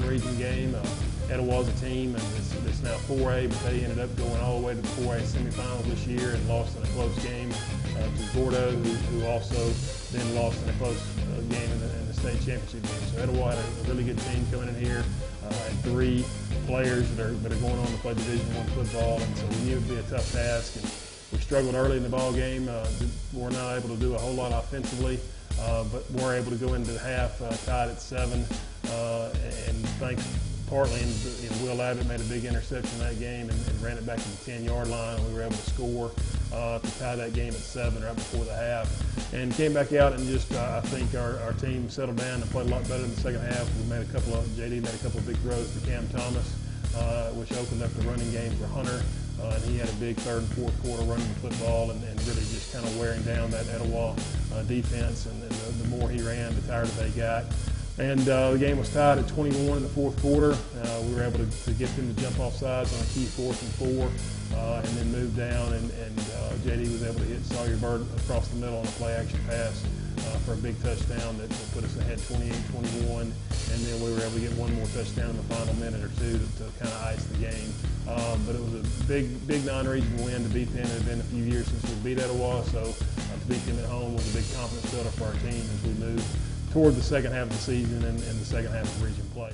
non-region game. Uh, Etowah's a team, and it's, it's, now 4A, but they ended up going all the way to the 4A semifinals this year and lost in a close game uh, to Gordo, who, who, also then lost in a close uh, game in the, in the, state championship game. So Etowah had a, really good team coming in here, uh, and three players that are, that are going on to play Division One football, and so we knew it would be a tough task. And we struggled early in the ball game. Uh, we were not able to do a whole lot offensively, uh, but were able to go into the half uh, tied at seven, uh, and thanks partly, and know, Will Abbott made a big interception in that game and, and ran it back to the 10-yard line. We were able to score uh, to tie that game at seven right before the half, and came back out and just uh, I think our, our team settled down and played a lot better in the second half. We made a couple of JD made a couple of big throws to Cam Thomas, uh, which opened up the running game for Hunter. Uh, and he had a big third and fourth quarter running the football and, and really just kind of wearing down that Etowah uh, defense. And, and the, the, more he ran, the tighter they got. And uh, the game was tied at 21 in the fourth quarter. Uh, we were able to, to, get them to jump off sides on a key fourth and four, uh, and then move down. And, and uh, JD was able to hit Sawyer Bird across the middle on a play action pass uh, for a big touchdown that, put us ahead 28-21. And then we were able to get one more touchdown in the final minute or two to, to kind of ice the game. Um, but it was a big, big non-region win to beat them. It had been a few years since we beat Etowah, so uh, to beat them at home was a big confidence builder for our team as we moved toward the second half of the season and, and the second half of region play.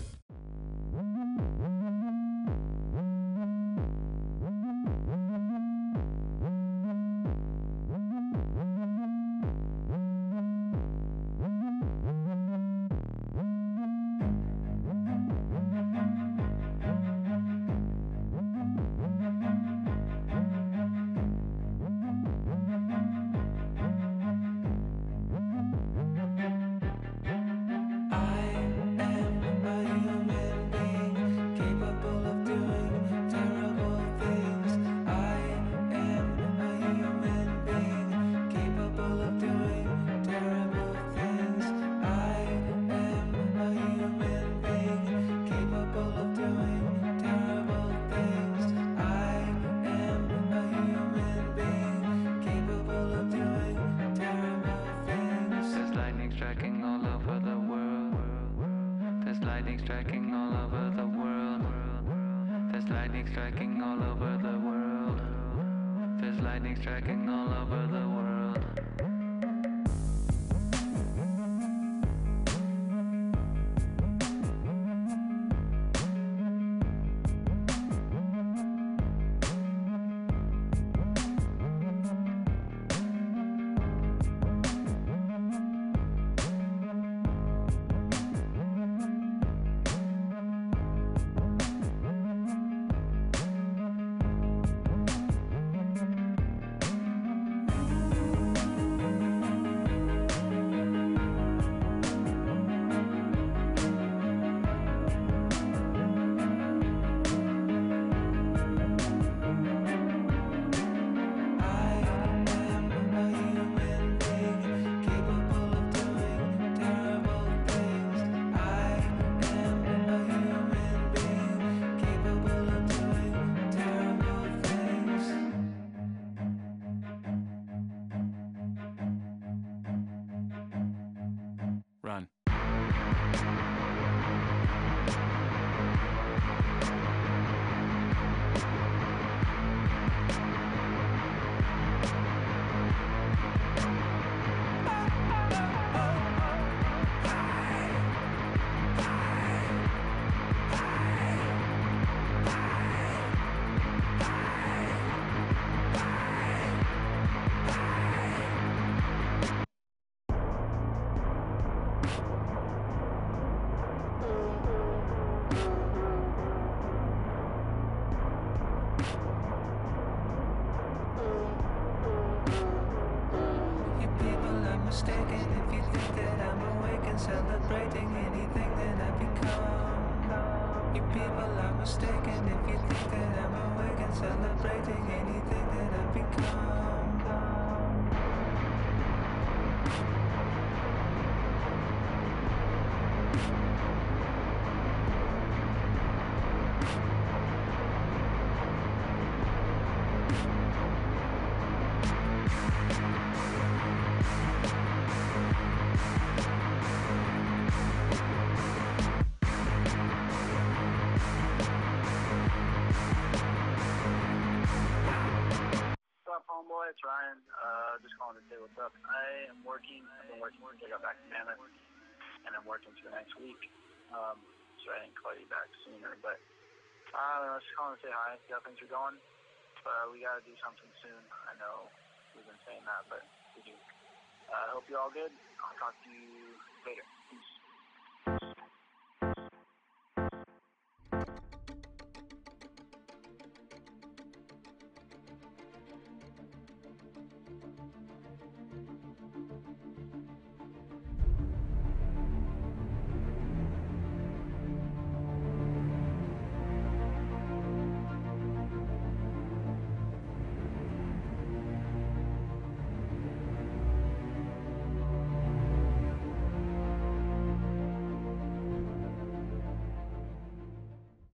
striking all over the world. There's lightning striking all over the world. There's lightning striking all over mistaken if you think that I'm awake and celebrating anything that I become. You people are mistaken if you think that I'm awake and celebrating anything that I become. It's Ryan. Uh, just calling to say what's up. I am working. I've been working since I got back to Mammoth, and I'm working for the next week. Um, so I didn't call you back sooner, but uh, I don't know, just calling to say hi, see how things are going. But uh, we got to do something soon. I know we've been saying that, but we do. I uh, hope you're all good. I'll talk to you later.